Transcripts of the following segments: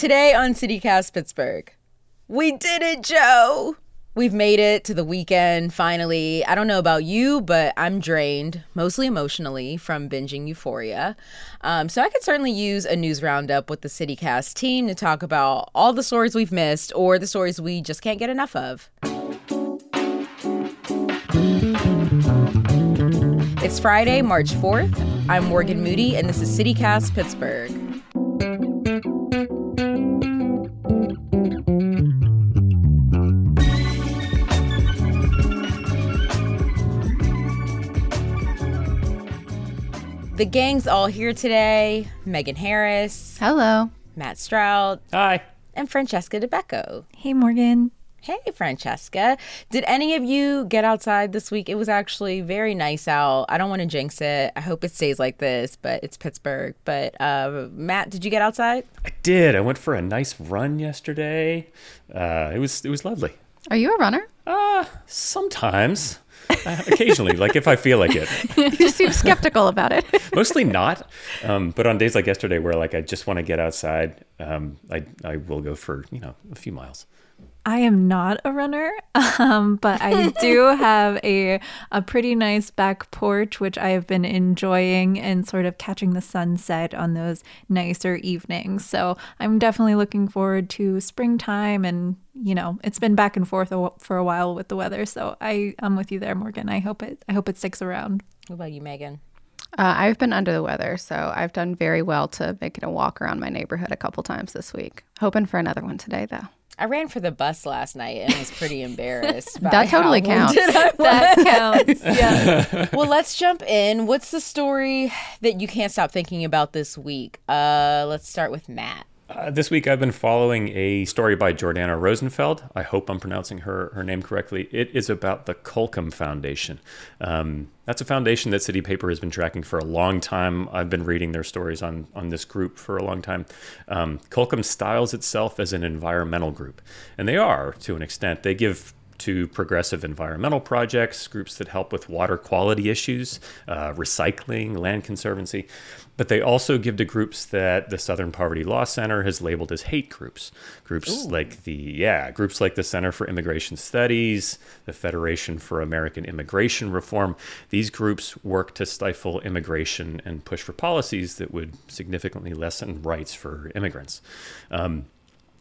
Today on CityCast Pittsburgh, we did it, Joe. We've made it to the weekend finally. I don't know about you, but I'm drained, mostly emotionally, from binging Euphoria. Um, so I could certainly use a news roundup with the CityCast team to talk about all the stories we've missed or the stories we just can't get enough of. It's Friday, March 4th. I'm Morgan Moody, and this is CityCast Pittsburgh. The gang's all here today Megan Harris, Hello. Matt Stroud, Hi. and Francesca Dabecco. Hey, Morgan. Hey, Francesca. Did any of you get outside this week? It was actually very nice out. I don't want to jinx it. I hope it stays like this, but it's Pittsburgh. But uh, Matt, did you get outside? I did. I went for a nice run yesterday. Uh, it was it was lovely. Are you a runner? Uh, sometimes. Uh, occasionally, like if I feel like it. you seem skeptical about it. Mostly not. Um, but on days like yesterday, where like I just want to get outside, um, I I will go for you know a few miles. I am not a runner, um, but I do have a a pretty nice back porch, which I have been enjoying and sort of catching the sunset on those nicer evenings. So I'm definitely looking forward to springtime, and you know it's been back and forth a for a while with the weather. So I I'm with you there, Morgan. I hope it I hope it sticks around. What about you, Megan? Uh, I've been under the weather, so I've done very well to make it a walk around my neighborhood a couple times this week. Hoping for another one today, though. I ran for the bus last night and was pretty embarrassed. by That totally counts. wounded I was. That counts. Yeah. well, let's jump in. What's the story that you can't stop thinking about this week? Uh, let's start with Matt. Uh, this week, I've been following a story by Jordana Rosenfeld. I hope I'm pronouncing her, her name correctly. It is about the Colcom Foundation. Um, that's a foundation that City Paper has been tracking for a long time. I've been reading their stories on, on this group for a long time. Um, Colcom styles itself as an environmental group, and they are to an extent. They give to progressive environmental projects, groups that help with water quality issues, uh, recycling, land conservancy. But they also give to groups that the Southern Poverty Law Center has labeled as hate groups. Groups like the, yeah, groups like the Center for Immigration Studies, the Federation for American Immigration Reform. These groups work to stifle immigration and push for policies that would significantly lessen rights for immigrants. Um,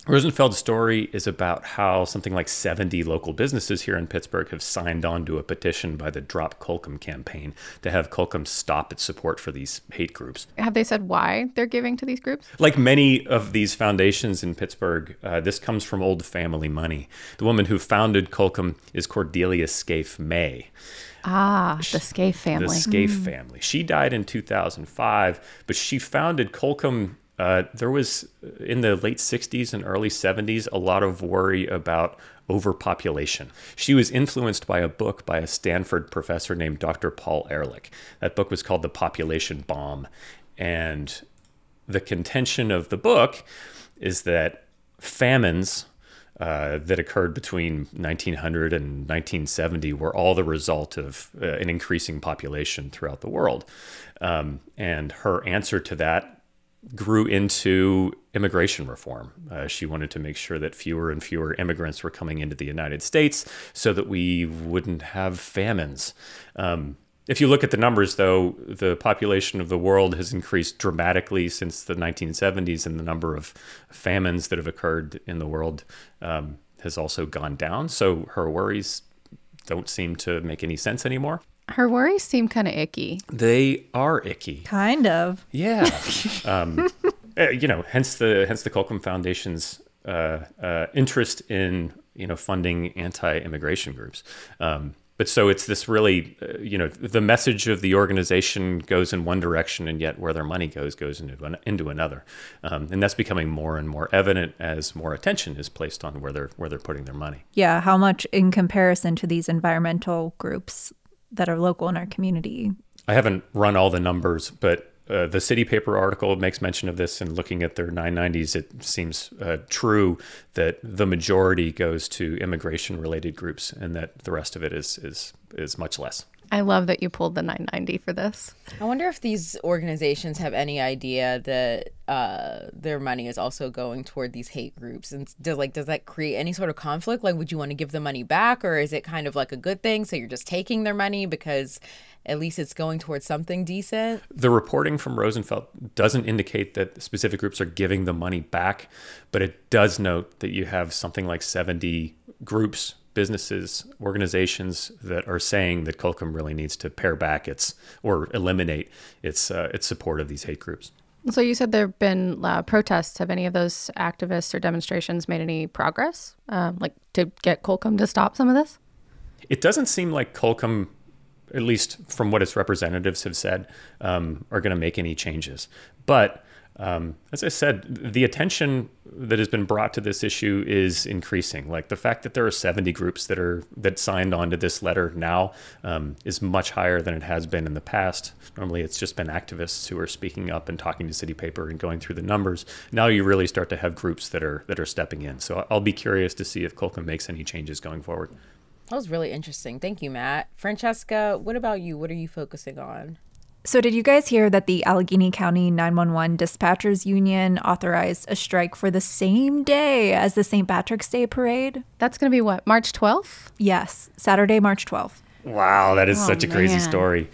Rosenfeld's story is about how something like 70 local businesses here in Pittsburgh have signed on to a petition by the Drop Colcom campaign to have Colcom stop its support for these hate groups. Have they said why they're giving to these groups? Like many of these foundations in Pittsburgh, uh, this comes from old family money. The woman who founded Colcom is Cordelia Scaife May. Ah, the Scaife family. The Scaife family. She died in 2005, but she founded Colcom. Uh, there was uh, in the late 60s and early 70s a lot of worry about overpopulation. She was influenced by a book by a Stanford professor named Dr. Paul Ehrlich. That book was called The Population Bomb. And the contention of the book is that famines uh, that occurred between 1900 and 1970 were all the result of uh, an increasing population throughout the world. Um, and her answer to that grew into immigration reform. Uh, she wanted to make sure that fewer and fewer immigrants were coming into the United States so that we wouldn't have famines. Um, if you look at the numbers, though, the population of the world has increased dramatically since the 1970s, and the number of famines that have occurred in the world um, has also gone down. So her worries don't seem to make any sense anymore. Her worries seem kind of icky. They are icky. Kind of. Yeah. um, uh, you know, hence the hence the Colcom Foundation's uh, uh, interest in you know funding anti-immigration groups. Um, but so it's this really, uh, you know, the message of the organization goes in one direction, and yet where their money goes goes into an, into another, um, and that's becoming more and more evident as more attention is placed on where they're where they're putting their money. Yeah. How much in comparison to these environmental groups that are local in our community? I haven't run all the numbers, but uh, the City Paper article makes mention of this, and looking at their 990s, it seems uh, true that the majority goes to immigration-related groups, and that the rest of it is is is much less. I love that you pulled the 990 for this. I wonder if these organizations have any idea that uh, their money is also going toward these hate groups, and does like does that create any sort of conflict? Like, would you want to give the money back, or is it kind of like a good thing? So you're just taking their money because at least it's going towards something decent. The reporting from Rosenfeld doesn't indicate that specific groups are giving the money back, but it does note that you have something like 70 groups businesses, organizations that are saying that Colcom really needs to pare back its or eliminate its uh, its support of these hate groups. So you said there have been uh, protests. Have any of those activists or demonstrations made any progress, uh, like to get Colcom to stop some of this? It doesn't seem like Colcom, at least from what its representatives have said, um, are going to make any changes. But um, as I said, the attention that has been brought to this issue is increasing. Like the fact that there are 70 groups that are that signed on to this letter now um, is much higher than it has been in the past. Normally, it's just been activists who are speaking up and talking to City Paper and going through the numbers. Now you really start to have groups that are that are stepping in. So I'll be curious to see if Colcom makes any changes going forward. That was really interesting. Thank you, Matt. Francesca, what about you? What are you focusing on? So, did you guys hear that the Allegheny County 911 Dispatchers Union authorized a strike for the same day as the St. Patrick's Day parade? That's going to be what, March 12th? Yes, Saturday, March 12th. Wow, that is Oh, such a crazy story.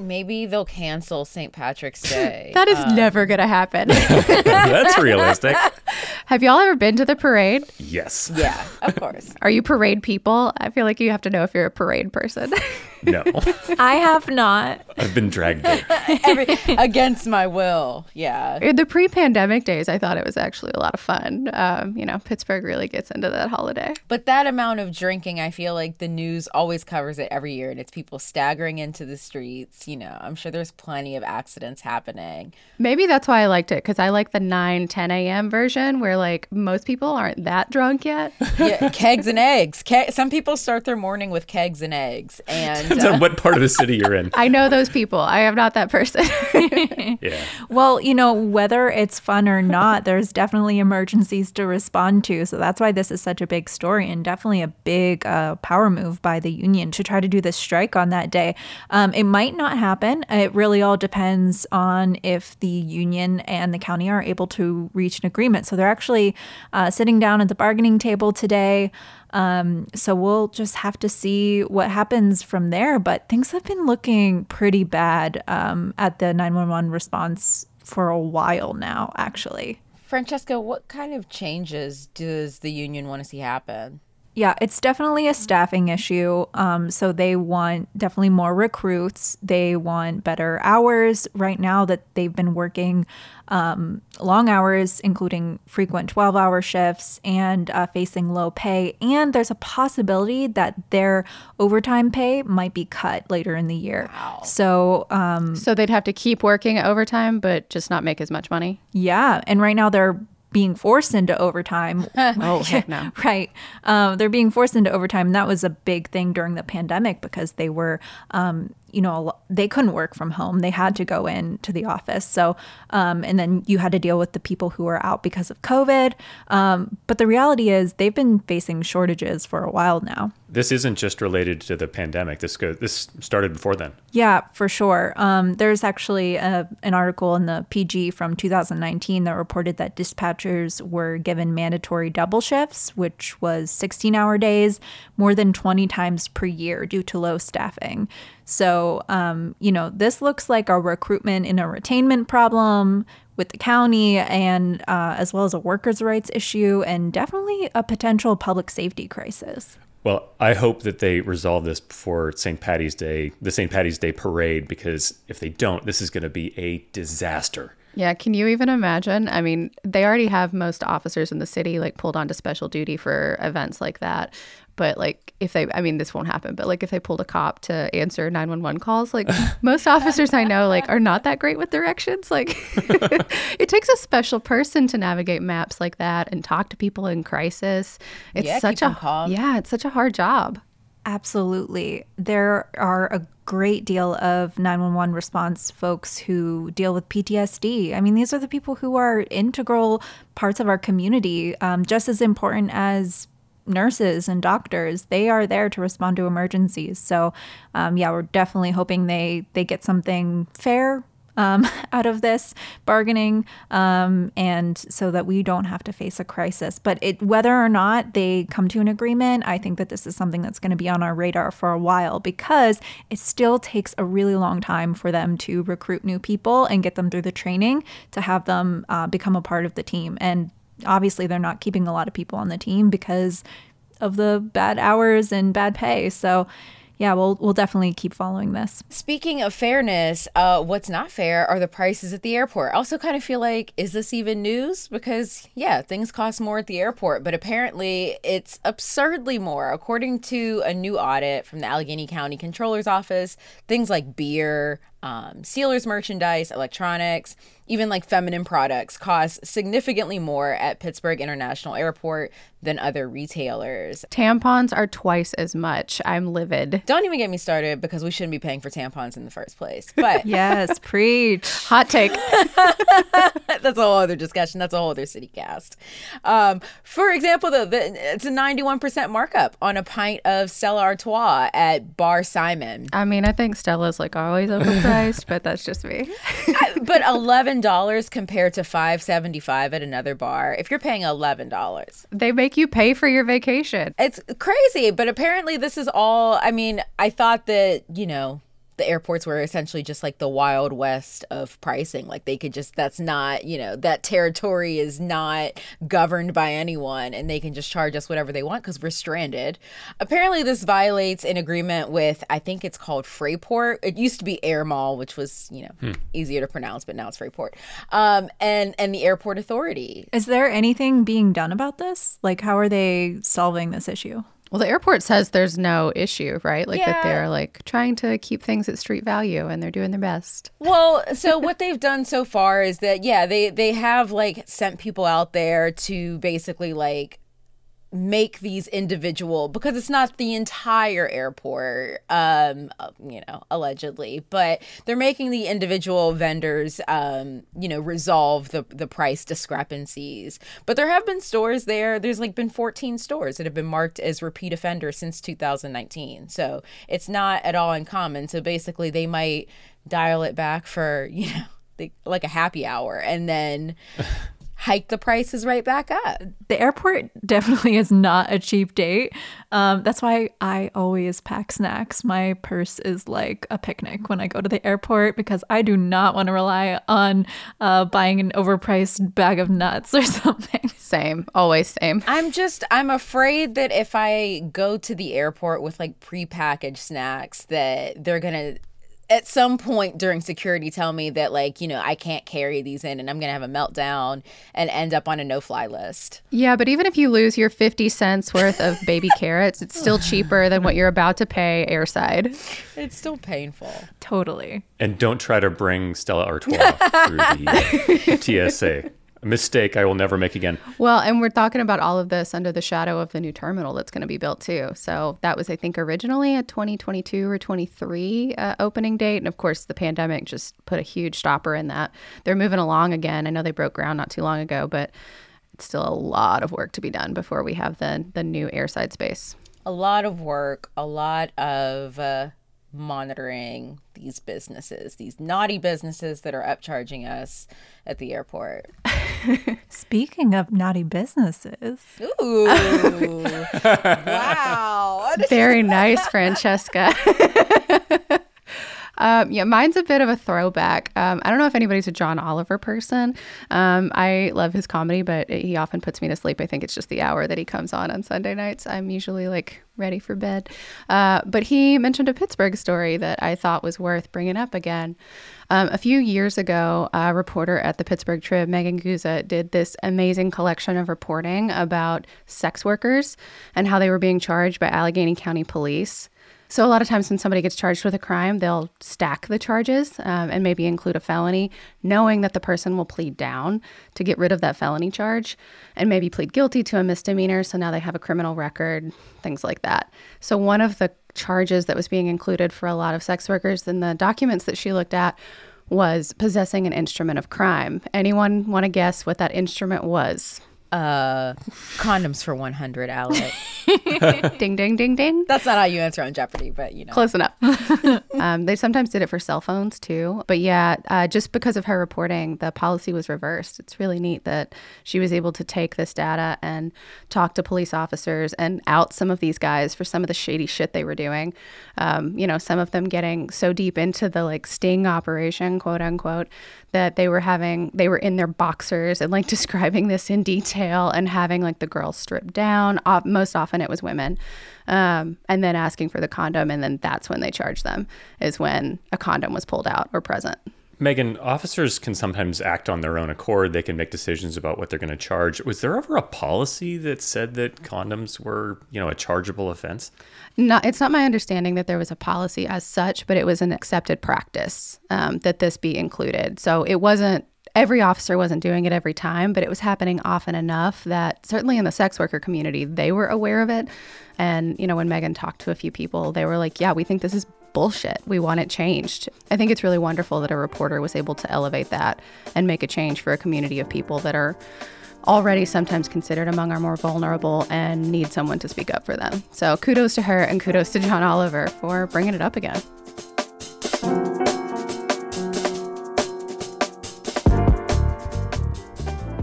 Maybe they'll cancel St. Patrick's Day. That is never going to happen. That's realistic. have y'all ever been to the parade? Yes. yeah, of course. Are you parade people? I feel like you have to know if you're a parade person. No. I have not. I've been dragged there. Every, against my will. Yeah. In the pre-pandemic days, I thought it was actually a lot of fun. Um, you know, Pittsburgh really gets into that holiday. But that amount of drinking, I feel like the news always covers it every year, and it's people staggering into the streets. You know, I'm sure there's plenty of accidents happening. Maybe that's why I liked it because I like the 9, 10 a.m. version where like most people aren't that drunk yet. Yeah, kegs and eggs. Ke- some people start their morning with kegs and eggs, and Depends on what part of the city you're in. I know those people. I am not that person. Yeah. Well, you know, whether it's fun or not, there's definitely emergencies to respond to. So that's why this is such a big story and definitely a big uh, power move by the union to try to do this strike on that day. Um, it might not happen. It really all depends on if the union and the county are able to reach an agreement. So they're actually uh, sitting down at the bargaining table today. Um, so we'll just have to see what happens from there. But things have been looking pretty bad um, at the 911 response for a while now, actually. Francesca, what kind of changes does the union want to see happen? Yeah, it's definitely a staffing issue. Um, so they want definitely more recruits. They want better hours. Right now, that they've been working um, long hours, including frequent 12 hour shifts and uh, facing low pay. And there's a possibility that their overtime pay might be cut later in the year. Wow. So, um, so they'd have to keep working overtime, but just not make as much money. yeah. And right now, they're being forced into overtime. Oh, heck no. Right. Um, they're being forced into overtime. And that was a big thing during the pandemic because they were, um, you know, they couldn't work from home. They had to go in to the office. So, um, and then you had to deal with the people who were out because of COVID. Um, but the reality is they've been facing shortages for a while now. This isn't just related to the pandemic. This go this started before then. Yeah, for sure. Um, there's actually a, an article in the PG from 2019 that reported that dispatchers were given mandatory double shifts, which was 16 hour days, more than 20 times per year due to low staffing. So, um, you know, this looks like a recruitment and a retainment problem with the county, and uh, as well as a workers' rights issue, and definitely a potential public safety crisis. Well, I hope that they resolve this before St. Patty's Day, the St. Patty's Day parade, because if they don't, this is going to be a disaster. Yeah, can you even imagine? I mean, they already have most officers in the city like pulled onto special duty for events like that. But like if they I mean this won't happen, but like if they pulled a cop to answer 911 calls, like most officers I know like are not that great with directions. Like it takes a special person to navigate maps like that and talk to people in crisis. It's Yeah, such a calm. Yeah, it's such a hard job. Absolutely. There are a great deal of 911 response folks who deal with PTSD. I mean, these are the people who are integral parts of our community, um, just as important as nurses and doctors they are there to respond to emergencies so um, yeah we're definitely hoping they they get something fair um, out of this bargaining, um, and so that we don't have to face a crisis. But it, whether or not they come to an agreement, I think that this is something that's going to be on our radar for a while because it still takes a really long time for them to recruit new people and get them through the training to have them uh, become a part of the team. And obviously, they're not keeping a lot of people on the team because of the bad hours and bad pay. So yeah, we'll we'll definitely keep following this. Speaking of fairness, uh, what's not fair are the prices at the airport. I also kind of feel like, is this even news? Because yeah, things cost more at the airport, but apparently it's absurdly more. According to a new audit from the Allegheny County Controller's Office, things like beer, um, Steelers merchandise, electronics, even like feminine products cost significantly more at Pittsburgh International Airport than other retailers. Tampons are twice as much. I'm livid. Don't even get me started because we shouldn't be paying for tampons in the first place. But yes, preach. Hot take. That's a whole other discussion. That's a whole other city cast. Um, for example, though, the, it's a 91% markup on a pint of Stella Artois at Bar Symon. I mean, I think Stella's like always overpriced, but that's just me. but $11 compared to 5.75 at another bar. If you're paying $11, they make you pay for your vacation. It's crazy, but apparently this is all I mean, I thought that, you know, the airports were essentially just like the wild west of pricing. Like they could just, that's not, you know, that territory is not governed by anyone and they can just charge us whatever they want because we're stranded. Apparently, this violates an agreement with, I think it's called Fraport. It used to be Air Mall, which was, you know, hmm. easier to pronounce, but now it's Fraport. Um, and, and the airport authority. Is there anything being done about this? Like, how are they solving this issue? Well, the airport says there's no issue, right? Like yeah. that they're like trying to keep things at street value and they're doing their best. Well, so what they've done so far is that yeah, they they have like sent people out there to basically like make these individual because it's not the entire airport um you know allegedly but they're making the individual vendors um you know resolve the the price discrepancies. But there have been stores there there's like been 14 stores that have been marked as repeat offenders since 2019 so it's not at all uncommon. So basically they might dial it back for you know like a happy hour and then hike the prices right back up. The airport definitely is not a cheap date. Um, that's why I always pack snacks. My purse is like a picnic when I go to the airport because I do not want to rely on uh, buying an overpriced bag of nuts or something. Same, always same. I'm just, I'm afraid that if I go to the airport with like prepackaged snacks, that they're going to at some point during security tell me that like you know i can't carry these in and i'm gonna have a meltdown and end up on a no-fly list. Yeah but even if you lose your 50 cents worth of baby carrots it's still cheaper than what you're about to pay airside. It's still painful. Totally. And don't try to bring stella artois through the tsa a mistake I will never make again. Well, and we're talking about all of this under the shadow of the new terminal that's going to be built too. So that was, I think, originally a 2022 or 23 uh, opening date, and of course, the pandemic just put a huge stopper in that. They're moving along again. I know they broke ground not too long ago, but it's still a lot of work to be done before we have the the new airside space. A lot of work, a lot of. Uh monitoring these businesses, these naughty businesses that are upcharging us at the airport. Speaking of naughty businesses. Ooh. wow. Very nice, Francesca. Um, yeah, mine's a bit of a throwback. Um, I don't know if anybody's a John Oliver person. Um, I love his comedy, but he often puts me to sleep. I think it's just the hour that he comes on on Sunday nights. I'm usually like ready for bed. Uh, but he mentioned a Pittsburgh story that I thought was worth bringing up again. Um, a few years ago, a reporter at the Pittsburgh Trib, Megan Guza, did this amazing collection of reporting about sex workers and how they were being charged by Allegheny County Police. So, a lot of times when somebody gets charged with a crime, they'll stack the charges um, and maybe include a felony, knowing that the person will plead down to get rid of that felony charge and maybe plead guilty to a misdemeanor. So now they have a criminal record, things like that. So, one of the charges that was being included for a lot of sex workers in the documents that she looked at was possessing an instrument of crime. Anyone want to guess what that instrument was? Uh, condoms for 100, Alex. ding, ding, ding, ding. That's not how you answer on Jeopardy, but you know. Close enough. um, they sometimes did it for cell phones too. But yeah, uh, just because of her reporting, the policy was reversed. It's really neat that she was able to take this data and talk to police officers and out some of these guys for some of the shady shit they were doing. Um, you know, some of them getting so deep into the like sting operation, quote unquote, that they were having, they were in their boxers and like describing this in detail and having like the girls stripped down. Uh, most often it was women. Um, and then asking for the condom. And then that's when they charge them, is when a condom was pulled out or present. Megan, officers can sometimes act on their own accord. They can make decisions about what they're going to charge. Was there ever a policy that said that condoms were, you know, a chargeable offense? Not, it's not my understanding that there was a policy as such, but it was an accepted practice um, that this be included. So it wasn't every officer wasn't doing it every time, but it was happening often enough that certainly in the sex worker community, they were aware of it. And, you know, when Megan talked to a few people, they were like, yeah, we think this is bullshit. We want it changed. I think it's really wonderful that a reporter was able to elevate that and make a change for a community of people that are already sometimes considered among our more vulnerable and need someone to speak up for them. So kudos to her and kudos to John Oliver for bringing it up again.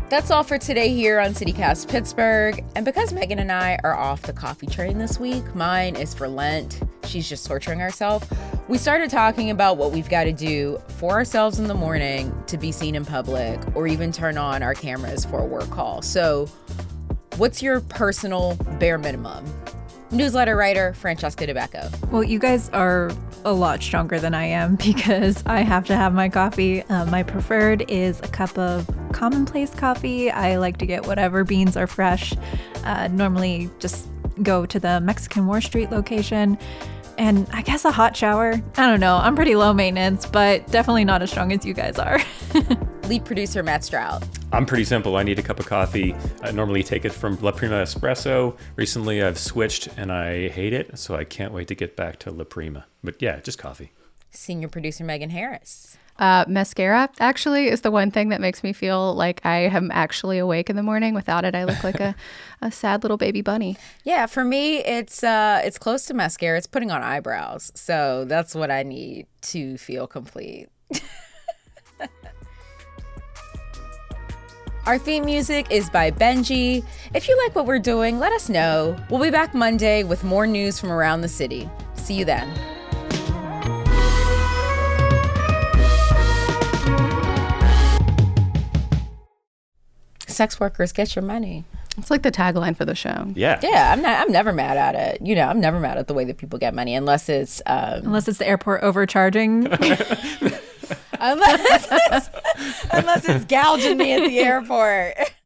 That's all for today here on CityCast Pittsburgh. And because Megan and I are off the coffee train this week, mine is for Lent. She's just torturing herself. We started talking about what we've got to do for ourselves in the morning to be seen in public or even turn on our cameras for a work call. So, what's your personal bare minimum? Newsletter writer Francesca Dabecco. Well, you guys are a lot stronger than I am because I have to have my coffee. Uh, my preferred is a cup of commonplace coffee. I like to get whatever beans are fresh. Uh, normally, just go to the Mexican War Street location. And I guess a hot shower. I don't know. I'm pretty low maintenance, but definitely not as strong as you guys are. Lead producer Matt Stroud. I'm pretty simple. I need a cup of coffee. I normally take it from La Prima Espresso. Recently, I've switched and I hate it, so I can't wait to get back to La Prima. But yeah, just coffee. Senior producer Megan Harris. Uh, mascara actually is the one thing that makes me feel like I am actually awake in the morning. Without it, I look like a, a sad little baby bunny. Yeah, for me, it's uh, it's close to mascara. It's putting on eyebrows, so that's what I need to feel complete. Our theme music is by Benji. If you like what we're doing, let us know. We'll be back Monday with more news from around the city. See you then. Sex workers, get your money. It's like the tagline for the show. Yeah. Yeah, I'm not. I'm never mad at it. You know, I'm never mad at the way that people get money, unless it's um, Unless it's the airport overcharging. unless unless it's gouging me at the airport.